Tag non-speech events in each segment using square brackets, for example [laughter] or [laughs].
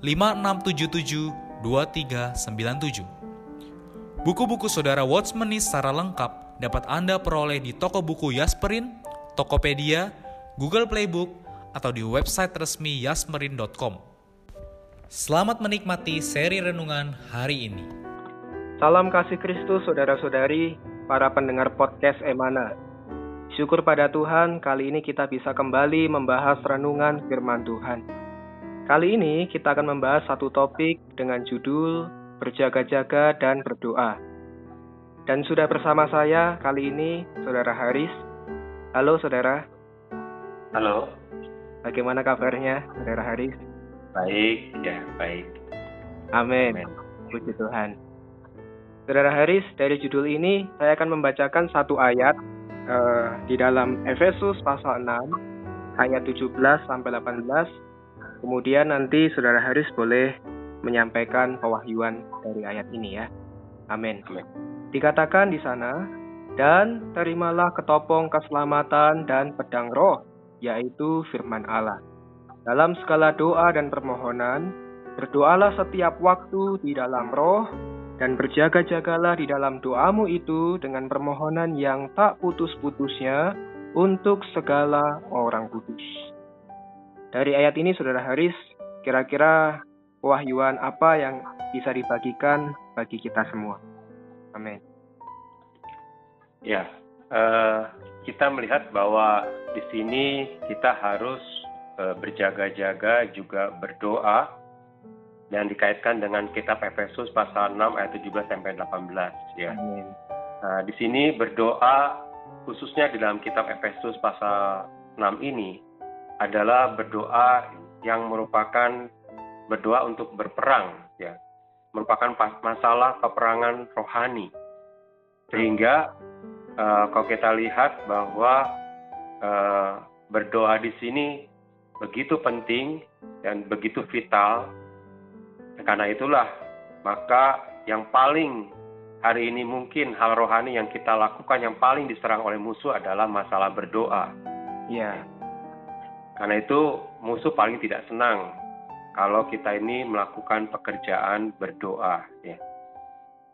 5677 2397. Buku-buku saudara Watchmeni secara lengkap dapat Anda peroleh di toko buku Yasmerin, Tokopedia, Google Playbook, atau di website resmi yasmerin.com. Selamat menikmati seri renungan hari ini. Salam kasih Kristus saudara-saudari, para pendengar podcast Emana. Syukur pada Tuhan, kali ini kita bisa kembali membahas renungan firman Tuhan. Kali ini kita akan membahas satu topik dengan judul Berjaga-jaga dan Berdoa. Dan sudah bersama saya kali ini Saudara Haris. Halo Saudara. Halo. Bagaimana kabarnya Saudara Haris? Baik, ya baik. Amin. Puji Tuhan. Saudara Haris, dari judul ini saya akan membacakan satu ayat uh, di dalam Efesus pasal 6 ayat 17 sampai 18. Kemudian nanti Saudara Haris boleh menyampaikan pewahyuan dari ayat ini ya. Amin. Dikatakan di sana, dan terimalah ketopong keselamatan dan pedang roh, yaitu firman Allah. Dalam segala doa dan permohonan, berdoalah setiap waktu di dalam roh, dan berjaga-jagalah di dalam doamu itu dengan permohonan yang tak putus-putusnya untuk segala orang kudus. Dari ayat ini, Saudara Haris, kira-kira wahyuan apa yang bisa dibagikan bagi kita semua? Amin. Ya, uh, kita melihat bahwa di sini kita harus uh, berjaga-jaga juga berdoa dan dikaitkan dengan kitab Efesus pasal 6 ayat 17 sampai 18 ya. Nah, di sini berdoa khususnya di dalam kitab Efesus pasal 6 ini adalah berdoa yang merupakan berdoa untuk berperang ya. Merupakan masalah peperangan rohani. Sehingga uh, kalau kita lihat bahwa uh, berdoa di sini begitu penting dan begitu vital karena itulah, maka yang paling hari ini mungkin hal rohani yang kita lakukan yang paling diserang oleh musuh adalah masalah berdoa. Ya. Karena itu musuh paling tidak senang kalau kita ini melakukan pekerjaan berdoa. Ya.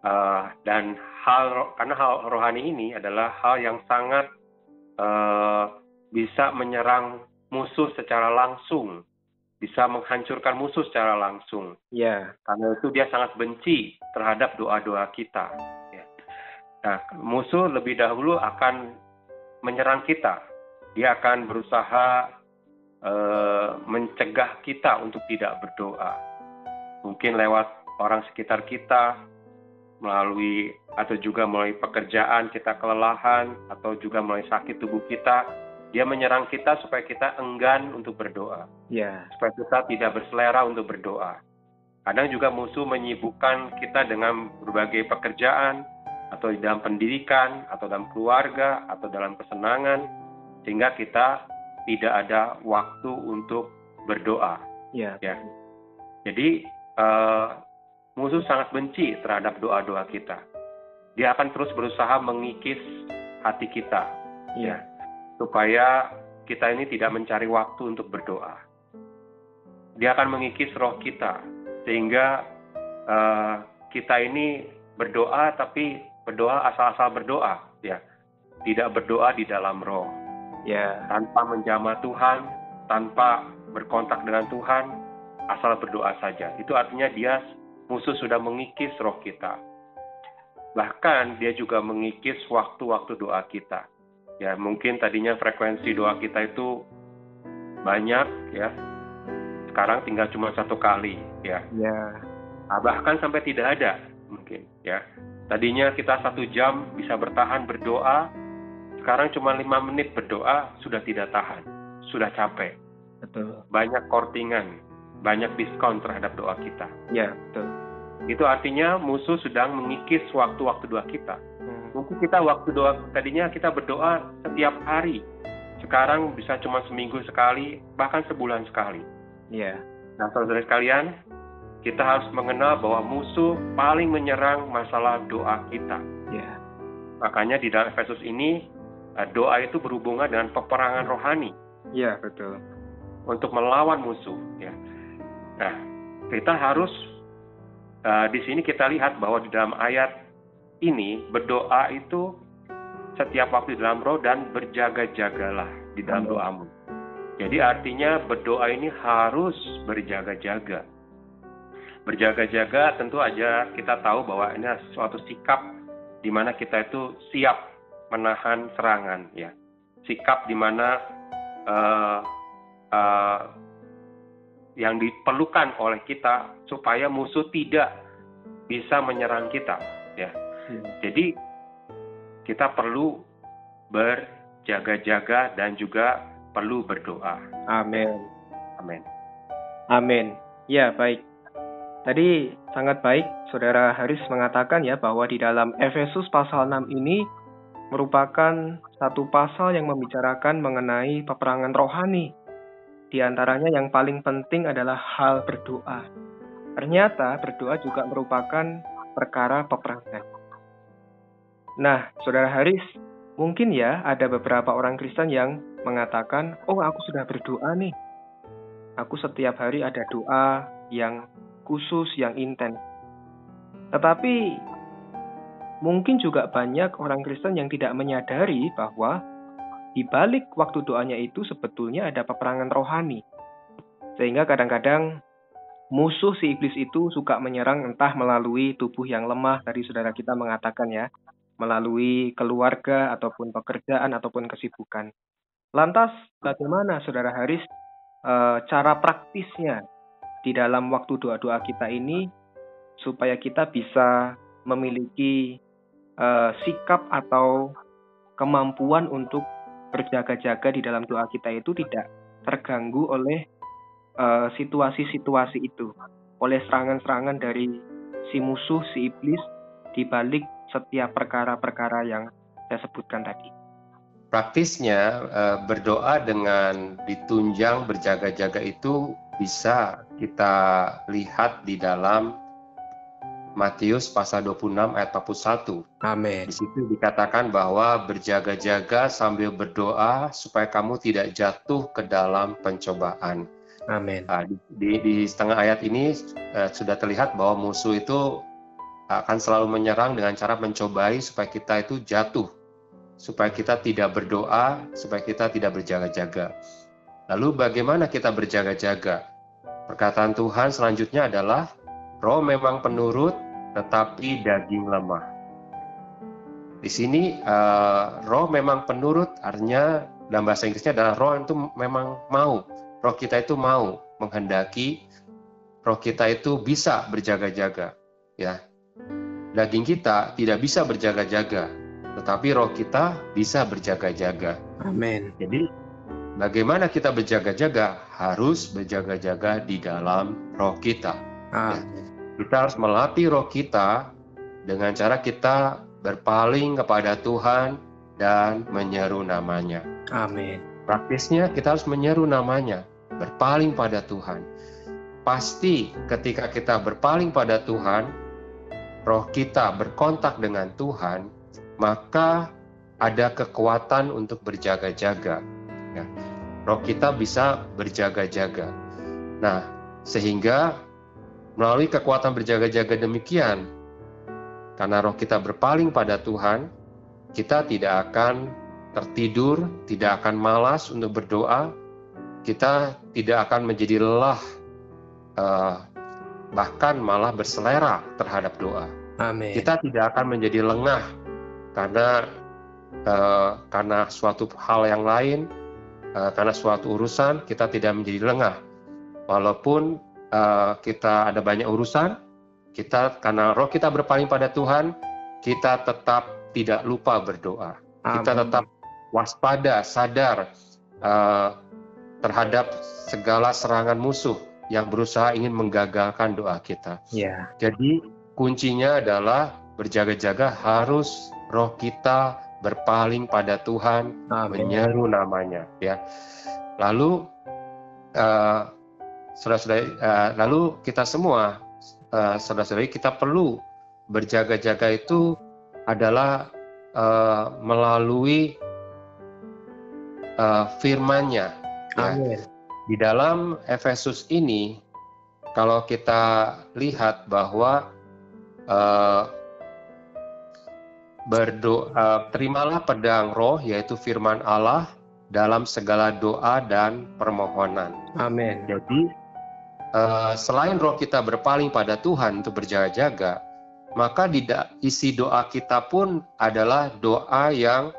Uh, dan hal karena hal rohani ini adalah hal yang sangat uh, bisa menyerang musuh secara langsung bisa menghancurkan musuh secara langsung. Ya. Karena itu dia sangat benci terhadap doa-doa kita. Ya. Nah, musuh lebih dahulu akan menyerang kita. Dia akan berusaha mencegah kita untuk tidak berdoa. Mungkin lewat orang sekitar kita, melalui atau juga melalui pekerjaan kita kelelahan atau juga melalui sakit tubuh kita dia menyerang kita supaya kita enggan untuk berdoa. Yeah. Supaya kita tidak berselera untuk berdoa. Kadang juga musuh menyibukkan kita dengan berbagai pekerjaan atau di dalam pendidikan atau dalam keluarga atau dalam kesenangan sehingga kita tidak ada waktu untuk berdoa. Yeah. Ya. Jadi uh, musuh sangat benci terhadap doa-doa kita. Dia akan terus berusaha mengikis hati kita. Yeah. Ya supaya kita ini tidak mencari waktu untuk berdoa. Dia akan mengikis roh kita sehingga uh, kita ini berdoa tapi berdoa asal-asal berdoa ya. Tidak berdoa di dalam roh. Ya. Tanpa menjamah Tuhan, tanpa berkontak dengan Tuhan, asal berdoa saja. Itu artinya dia musuh sudah mengikis roh kita. Bahkan dia juga mengikis waktu-waktu doa kita. Ya, mungkin tadinya frekuensi doa kita itu banyak ya. Sekarang tinggal cuma satu kali ya. Ya. Nah, bahkan sampai tidak ada mungkin ya. Tadinya kita satu jam bisa bertahan berdoa, sekarang cuma lima menit berdoa sudah tidak tahan, sudah capek. Betul. Banyak kortingan, banyak diskon terhadap doa kita. Ya, betul. Itu artinya musuh sedang mengikis waktu-waktu doa kita. Hmm. Mungkin kita waktu doa tadinya kita berdoa setiap hari. Sekarang bisa cuma seminggu sekali, bahkan sebulan sekali. Ya. Nah, saudara sekalian, kita harus mengenal bahwa musuh paling menyerang masalah doa kita. Ya. Makanya di dalam Efesus ini doa itu berhubungan dengan peperangan rohani Ya, betul. untuk melawan musuh. Ya. Nah, kita harus eh, di sini kita lihat bahwa di dalam ayat ini berdoa itu setiap waktu di dalam roh dan berjaga-jagalah di dalam doamu. Jadi artinya berdoa ini harus berjaga-jaga. Berjaga-jaga tentu aja kita tahu bahwa ini suatu sikap di mana kita itu siap menahan serangan ya. Sikap di mana eh, eh, yang diperlukan oleh kita supaya musuh tidak bisa menyerang kita ya. Hmm. Jadi kita perlu berjaga-jaga dan juga perlu berdoa. Amin. Amin. Amin. Ya, baik. Tadi sangat baik Saudara Haris mengatakan ya bahwa di dalam Efesus pasal 6 ini merupakan satu pasal yang membicarakan mengenai peperangan rohani. Di antaranya yang paling penting adalah hal berdoa. Ternyata berdoa juga merupakan perkara peperangan. Nah, Saudara Haris, mungkin ya ada beberapa orang Kristen yang mengatakan, "Oh, aku sudah berdoa nih. Aku setiap hari ada doa yang khusus, yang intens." Tetapi mungkin juga banyak orang Kristen yang tidak menyadari bahwa di balik waktu doanya itu sebetulnya ada peperangan rohani. Sehingga kadang-kadang musuh si iblis itu suka menyerang entah melalui tubuh yang lemah tadi saudara kita mengatakan ya, melalui keluarga ataupun pekerjaan ataupun kesibukan. Lantas bagaimana saudara Haris eh, cara praktisnya di dalam waktu doa-doa kita ini supaya kita bisa memiliki eh, sikap atau kemampuan untuk berjaga-jaga di dalam doa kita itu tidak terganggu oleh eh, situasi-situasi itu, oleh serangan-serangan dari si musuh, si iblis di balik setiap perkara-perkara yang saya sebutkan tadi. Praktisnya eh, berdoa dengan ditunjang berjaga-jaga itu bisa kita lihat di dalam Matius pasal 26 ayat 41. Amin. Di situ dikatakan bahwa berjaga-jaga sambil berdoa supaya kamu tidak jatuh ke dalam pencobaan. Amin. Nah, di, di, di setengah ayat ini eh, sudah terlihat bahwa musuh itu akan selalu menyerang dengan cara mencobai supaya kita itu jatuh, supaya kita tidak berdoa, supaya kita tidak berjaga-jaga. Lalu bagaimana kita berjaga-jaga? Perkataan Tuhan selanjutnya adalah roh memang penurut, tetapi daging lemah. Di sini eh, roh memang penurut, artinya dalam bahasa Inggrisnya adalah roh itu memang mau, roh kita itu mau menghendaki, roh kita itu bisa berjaga-jaga, ya. Daging kita tidak bisa berjaga-jaga, tetapi roh kita bisa berjaga-jaga. Amin. Jadi bagaimana kita berjaga-jaga? Harus berjaga-jaga di dalam roh kita. Amin. Kita harus melatih roh kita dengan cara kita berpaling kepada Tuhan dan menyeru namanya. Amin. Praktisnya kita harus menyeru namanya, berpaling pada Tuhan. Pasti ketika kita berpaling pada Tuhan, roh kita berkontak dengan Tuhan, maka ada kekuatan untuk berjaga-jaga. Ya. Roh kita bisa berjaga-jaga. Nah, sehingga melalui kekuatan berjaga-jaga demikian, karena roh kita berpaling pada Tuhan, kita tidak akan tertidur, tidak akan malas untuk berdoa, kita tidak akan menjadi lelah uh, bahkan malah berselera terhadap doa. Amin. Kita tidak akan menjadi lengah karena uh, karena suatu hal yang lain, uh, karena suatu urusan kita tidak menjadi lengah. Walaupun uh, kita ada banyak urusan, kita karena roh kita berpaling pada Tuhan, kita tetap tidak lupa berdoa. Amin. Kita tetap waspada, sadar uh, terhadap segala serangan musuh yang berusaha ingin menggagalkan doa kita. Yeah. Jadi kuncinya adalah berjaga-jaga harus roh kita berpaling pada Tuhan, Amin. menyeru namanya, ya. Lalu uh, saudara-saudari, uh, lalu kita semua uh, saudara-saudari kita perlu berjaga-jaga itu adalah uh, melalui uh, firman-Nya. Ya. Di dalam Efesus ini, kalau kita lihat bahwa uh, berdoa, terimalah pedang roh, yaitu firman Allah, dalam segala doa dan permohonan. Amin. Jadi uh, selain roh kita berpaling pada Tuhan untuk berjaga-jaga, maka di isi doa kita pun adalah doa yang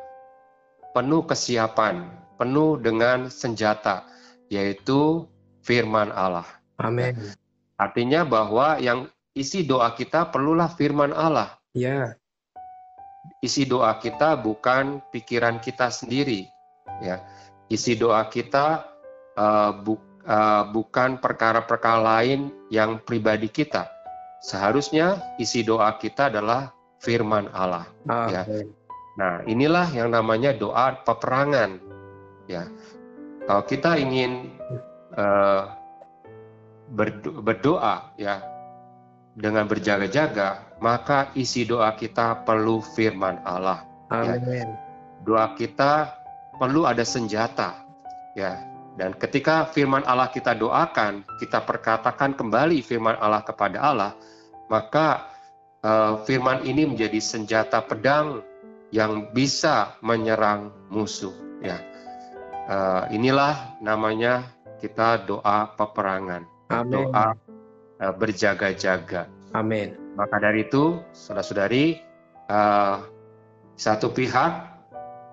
penuh kesiapan, penuh dengan senjata, yaitu firman Allah. Amin. Artinya bahwa yang isi doa kita perlulah firman Allah. Ya. Isi doa kita bukan pikiran kita sendiri, ya. Isi doa kita uh, bu uh, bukan perkara-perkara lain yang pribadi kita. Seharusnya isi doa kita adalah firman Allah. Ah, ya. Nah, inilah yang namanya doa peperangan. Ya, kalau kita ingin uh, berdoa, ya dengan berjaga-jaga, maka isi doa kita perlu firman Allah. Ya. Amin. Ya. Doa kita perlu ada senjata, ya dan ketika firman Allah kita doakan, kita perkatakan kembali firman Allah kepada Allah, maka uh, firman ini menjadi senjata pedang yang bisa menyerang musuh. Ya, uh, inilah namanya kita doa peperangan, Amen. doa uh, berjaga-jaga. Amin. Maka dari itu, saudara-saudari, uh, satu pihak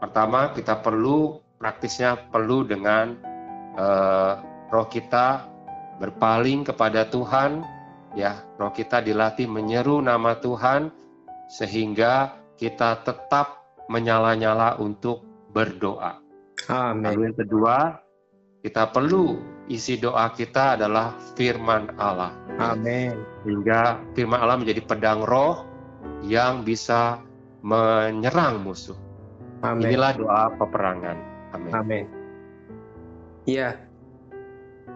pertama kita perlu praktisnya perlu dengan uh, roh kita berpaling kepada Tuhan, ya, roh kita dilatih menyeru nama Tuhan sehingga kita tetap menyala-nyala untuk berdoa. Amin. Lalu yang kedua, kita perlu isi doa kita adalah firman Allah. Amin. Sehingga firman Allah menjadi pedang roh yang bisa menyerang musuh. Amin. Inilah doa peperangan. Amin. Amin. Iya,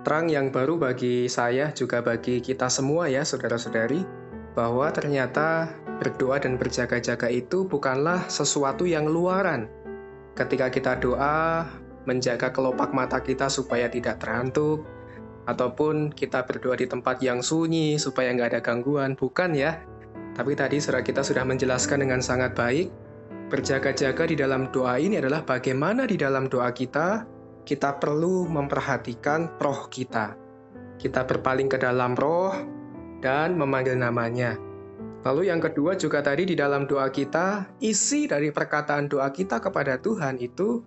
terang yang baru bagi saya juga bagi kita semua ya saudara-saudari, bahwa ternyata berdoa dan berjaga-jaga itu bukanlah sesuatu yang luaran. Ketika kita doa, menjaga kelopak mata kita supaya tidak terantuk, ataupun kita berdoa di tempat yang sunyi supaya nggak ada gangguan, bukan ya. Tapi tadi saudara kita sudah menjelaskan dengan sangat baik, berjaga-jaga di dalam doa ini adalah bagaimana di dalam doa kita kita perlu memperhatikan roh kita. Kita berpaling ke dalam roh dan memanggil namanya. Lalu yang kedua juga tadi di dalam doa kita, isi dari perkataan doa kita kepada Tuhan itu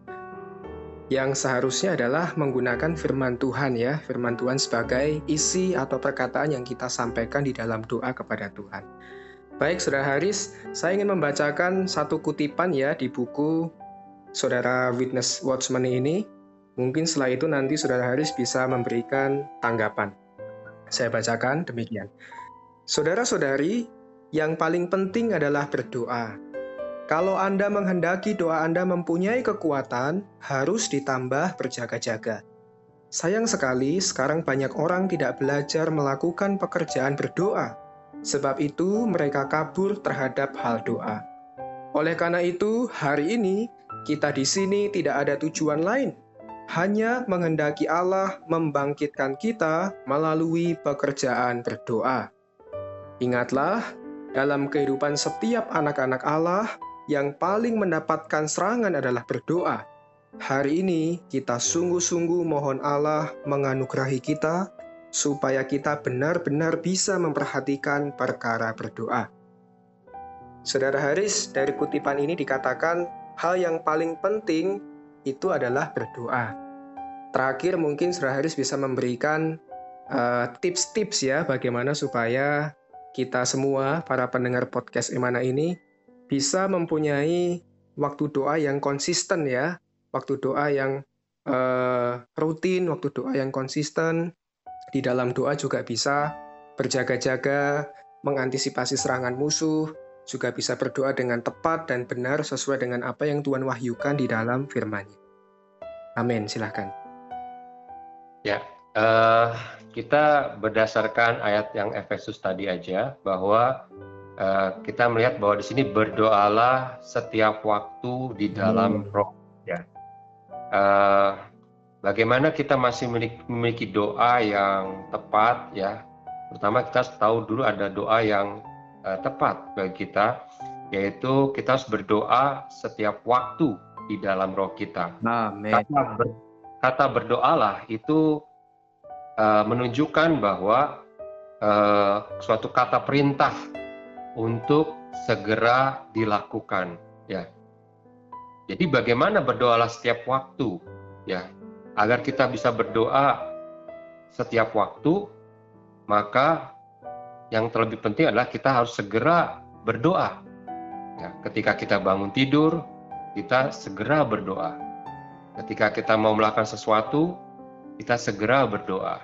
yang seharusnya adalah menggunakan firman Tuhan ya, firman Tuhan sebagai isi atau perkataan yang kita sampaikan di dalam doa kepada Tuhan. Baik, Saudara Haris, saya ingin membacakan satu kutipan ya di buku Saudara Witness Watchman ini Mungkin setelah itu nanti Saudara Haris bisa memberikan tanggapan. Saya bacakan demikian. Saudara-saudari, yang paling penting adalah berdoa. Kalau Anda menghendaki doa Anda mempunyai kekuatan, harus ditambah berjaga-jaga. Sayang sekali, sekarang banyak orang tidak belajar melakukan pekerjaan berdoa. Sebab itu, mereka kabur terhadap hal doa. Oleh karena itu, hari ini kita di sini tidak ada tujuan lain hanya menghendaki Allah membangkitkan kita melalui pekerjaan berdoa. Ingatlah, dalam kehidupan setiap anak-anak Allah, yang paling mendapatkan serangan adalah berdoa. Hari ini kita sungguh-sungguh mohon Allah menganugerahi kita supaya kita benar-benar bisa memperhatikan perkara berdoa. Saudara Haris, dari kutipan ini dikatakan hal yang paling penting itu adalah berdoa. Terakhir mungkin Saudara Haris bisa memberikan eh, tips-tips uh, ya bagaimana supaya kita semua para pendengar podcast Emana ini bisa mempunyai waktu doa yang konsisten ya, waktu doa yang uh, rutin, waktu doa yang konsisten. Di dalam doa juga bisa berjaga-jaga, mengantisipasi serangan musuh, juga bisa berdoa dengan tepat dan benar sesuai dengan apa yang Tuhan wahyukan di dalam firman-Nya. Amin, silahkan. Ya, uh, kita berdasarkan ayat yang Efesus tadi aja bahwa uh, kita melihat bahwa di sini berdoalah setiap waktu di dalam hmm. roh. Ya, uh, bagaimana kita masih memiliki doa yang tepat ya? Pertama kita tahu dulu ada doa yang uh, tepat bagi kita, yaitu kita harus berdoa setiap waktu di dalam roh kita. Amin. Kata, ber, kata berdoalah itu uh, menunjukkan bahwa uh, suatu kata perintah untuk segera dilakukan, ya. Jadi bagaimana berdoalah setiap waktu, ya, agar kita bisa berdoa setiap waktu, maka yang terlebih penting adalah kita harus segera berdoa. Ya, ketika kita bangun tidur, kita segera berdoa. Ketika kita mau melakukan sesuatu, kita segera berdoa.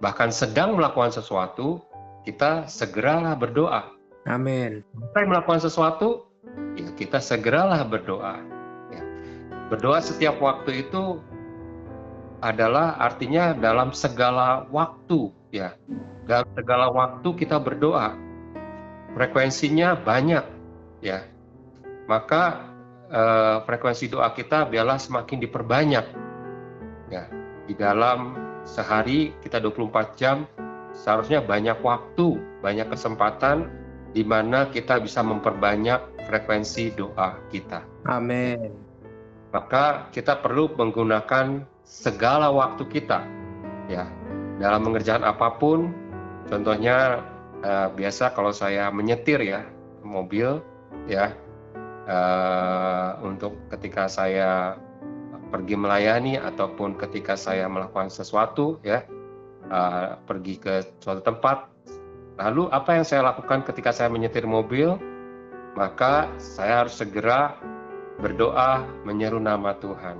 Bahkan sedang melakukan sesuatu, kita segeralah berdoa. Amin. Selesai melakukan sesuatu, ya kita segeralah berdoa. Ya. Berdoa setiap waktu itu adalah artinya dalam segala waktu, ya dalam segala waktu kita berdoa. Frekuensinya banyak, ya. Maka eh, frekuensi doa kita biarlah semakin diperbanyak. Ya, di dalam sehari kita 24 jam seharusnya banyak waktu, banyak kesempatan di mana kita bisa memperbanyak frekuensi doa kita. Amin. Maka kita perlu menggunakan segala waktu kita ya dalam mengerjakan apa pun Contohnya uh, biasa kalau saya menyetir ya mobil ya uh, untuk ketika saya pergi melayani ataupun ketika saya melakukan sesuatu ya uh, pergi ke suatu tempat lalu apa yang saya lakukan ketika saya menyetir mobil maka saya harus segera berdoa menyeru nama Tuhan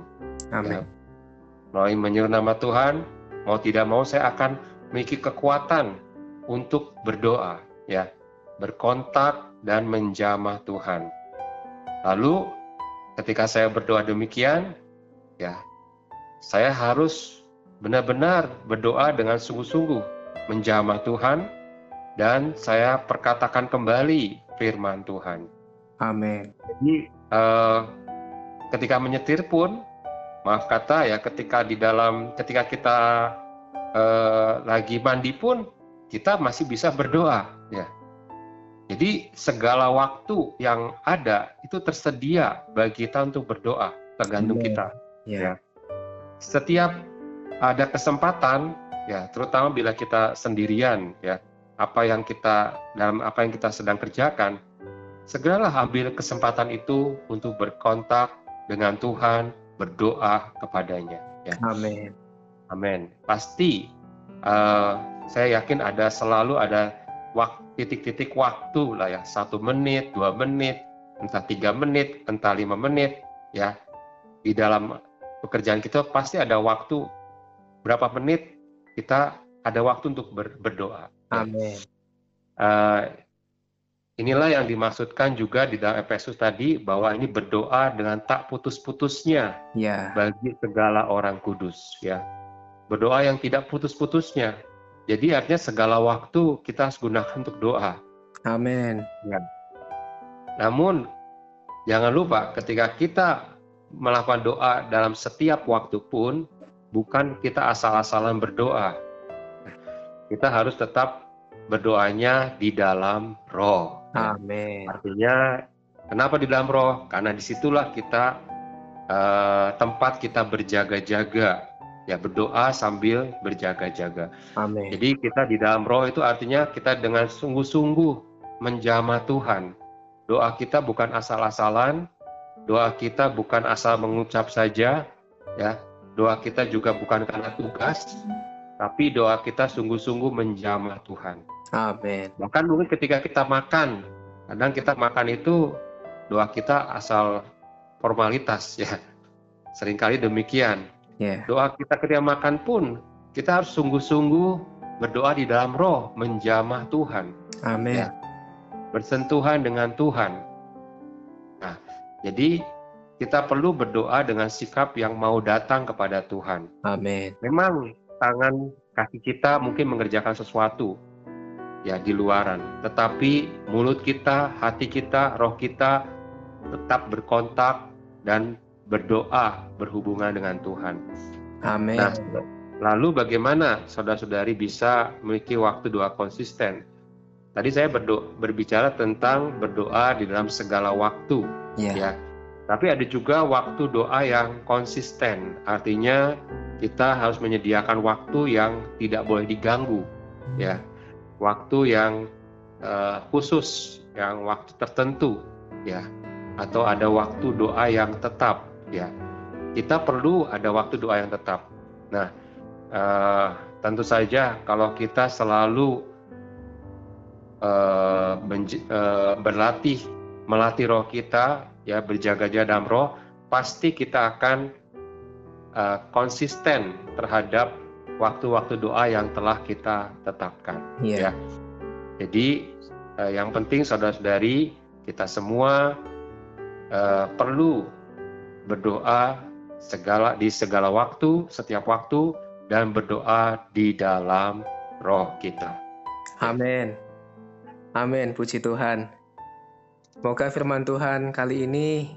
Amin. Ya. Melalui menyeru nama Tuhan mau tidak mau saya akan memiliki kekuatan untuk berdoa, ya, berkontak dan menjamah Tuhan. Lalu ketika saya berdoa demikian, ya, saya harus benar-benar berdoa dengan sungguh-sungguh menjamah Tuhan dan saya perkatakan kembali firman Tuhan. Amin. Jadi uh, ketika menyetir pun maaf kata ya ketika di dalam ketika kita uh, lagi mandi pun kita masih bisa berdoa ya. Jadi segala waktu yang ada itu tersedia bagi kita untuk berdoa, tergantung kita. Yeah. Ya. Setiap ada kesempatan ya, terutama bila kita sendirian ya, apa yang kita dalam apa yang kita sedang kerjakan, segeralah ambil kesempatan itu untuk berkontak dengan Tuhan, berdoa kepadanya ya. Amin. Amin. Pasti uh, saya yakin ada selalu ada titik-titik waktu lah ya satu menit dua menit entah tiga menit entah lima menit ya di dalam pekerjaan kita pasti ada waktu berapa menit kita ada waktu untuk ber, berdoa. Ya. Amin. Uh, inilah yang dimaksudkan juga di dalam Efesus tadi bahwa ini berdoa dengan tak putus-putusnya ya. bagi segala orang kudus ya berdoa yang tidak putus-putusnya jadi artinya segala waktu kita harus gunakan untuk doa. Amin. Ya. Namun jangan lupa ketika kita melakukan doa dalam setiap waktu pun bukan kita asal-asalan berdoa. Kita harus tetap berdoanya di dalam roh. Amin. Artinya kenapa di dalam roh? Karena di situlah kita uh, tempat kita berjaga-jaga ya berdoa sambil berjaga-jaga. Amin. Jadi kita di dalam roh itu artinya kita dengan sungguh-sungguh menjamah Tuhan. Doa kita bukan asal-asalan, doa kita bukan asal mengucap saja, ya. Doa kita juga bukan karena tugas, tapi doa kita sungguh-sungguh menjamah Tuhan. Amin. Bahkan mungkin ketika kita makan, kadang kita makan itu doa kita asal formalitas ya. [laughs] Seringkali demikian. Ya. Doa kita ketika makan pun kita harus sungguh-sungguh berdoa di dalam roh, menjamah Tuhan, Amin. Ya. bersentuhan dengan Tuhan. Nah, jadi kita perlu berdoa dengan sikap yang mau datang kepada Tuhan. Amin. Memang tangan kaki kita mungkin mengerjakan sesuatu ya di luaran, tetapi mulut kita, hati kita, roh kita tetap berkontak dan berdoa berhubungan dengan Tuhan. Amin. Nah, lalu bagaimana saudara-saudari bisa memiliki waktu doa konsisten? Tadi saya berdo berbicara tentang berdoa di dalam segala waktu, Ya. ya. Tapi ada juga waktu doa yang konsisten. Artinya kita harus menyediakan waktu yang tidak boleh diganggu, ya. Waktu yang eh, khusus, yang waktu tertentu, ya. Atau ada waktu doa yang tetap, ya. Kita perlu ada waktu doa yang tetap. Nah, eh, tentu saja kalau kita selalu menj- eh, berlatih, melatih roh kita, ya berjaga-jaga dalam roh, pasti kita akan eh, konsisten terhadap waktu-waktu doa yang telah kita tetapkan. Ya. Ya. Jadi eh, yang penting saudara-saudari kita semua eh, perlu berdoa segala di segala waktu, setiap waktu dan berdoa di dalam roh kita. Amin. Amin. Puji Tuhan. Semoga firman Tuhan kali ini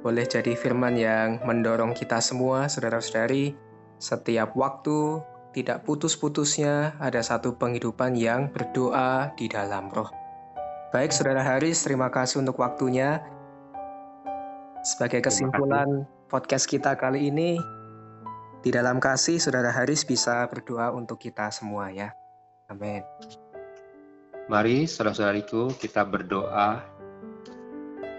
boleh jadi firman yang mendorong kita semua, saudara-saudari, setiap waktu, tidak putus-putusnya ada satu penghidupan yang berdoa di dalam roh. Baik, Saudara Haris, terima kasih untuk waktunya. Sebagai kesimpulan podcast kita kali ini, di dalam kasih, Saudara Haris bisa berdoa untuk kita semua ya. Amin. Mari saudara-saudariku kita berdoa.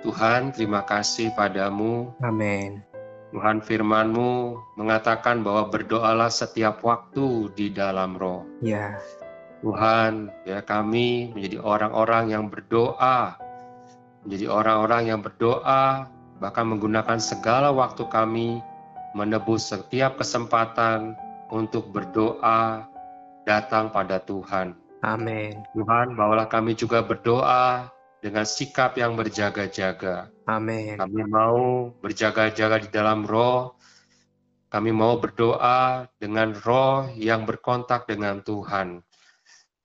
Tuhan terima kasih padamu Amin. Tuhan firman-Mu mengatakan bahwa berdoalah setiap waktu di dalam roh. Ya, Tuhan, ya kami menjadi orang-orang yang berdoa, menjadi orang-orang yang berdoa, bahkan menggunakan segala waktu kami menebus setiap kesempatan untuk berdoa datang pada Tuhan. amin. Tuhan, bawalah kami juga berdoa dengan sikap yang berjaga-jaga. Amin. Kami mau berjaga-jaga di dalam roh. Kami mau berdoa dengan roh yang berkontak dengan Tuhan.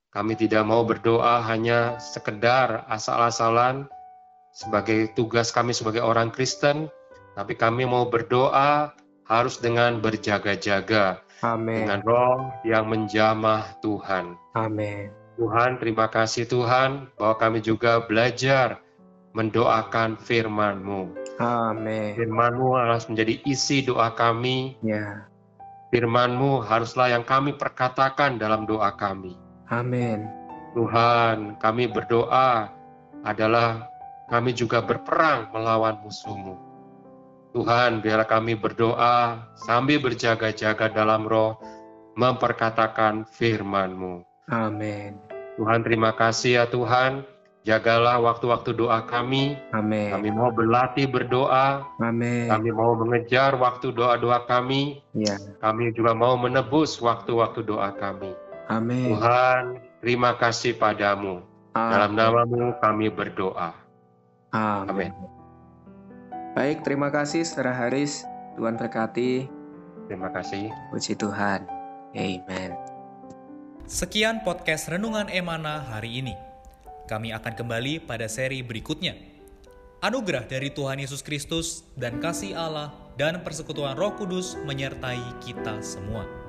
Kami tidak mau berdoa hanya sekedar asal-asalan sebagai tugas kami sebagai orang Kristen, tapi kami mau berdoa harus dengan berjaga-jaga, Amin. dengan roh yang menjamah Tuhan. Amin. Tuhan, terima kasih Tuhan bahwa kami juga belajar mendoakan firman-Mu. Amin. Firman-Mu harus menjadi isi doa kami. Ya. Firman-Mu haruslah yang kami perkatakan dalam doa kami. Amin. Tuhan, kami berdoa adalah kami juga berperang melawan musuh-Mu. Tuhan, biarlah kami berdoa sambil berjaga-jaga dalam roh, memperkatakan firman-Mu. Amin. Tuhan, terima kasih ya Tuhan. Jagalah waktu-waktu doa kami. Amin. Kami mau berlatih berdoa. Amin. Kami mau mengejar waktu doa-doa kami. Ya. Kami juga mau menebus waktu-waktu doa kami. Amin. Tuhan, terima kasih padamu. Dalam namamu kami berdoa. Amin. Baik, terima kasih Saudara Haris. Tuhan berkati. Terima kasih. Puji Tuhan. Amen. Sekian podcast Renungan Emana hari ini. Kami akan kembali pada seri berikutnya. Anugerah dari Tuhan Yesus Kristus dan kasih Allah dan persekutuan Roh Kudus menyertai kita semua.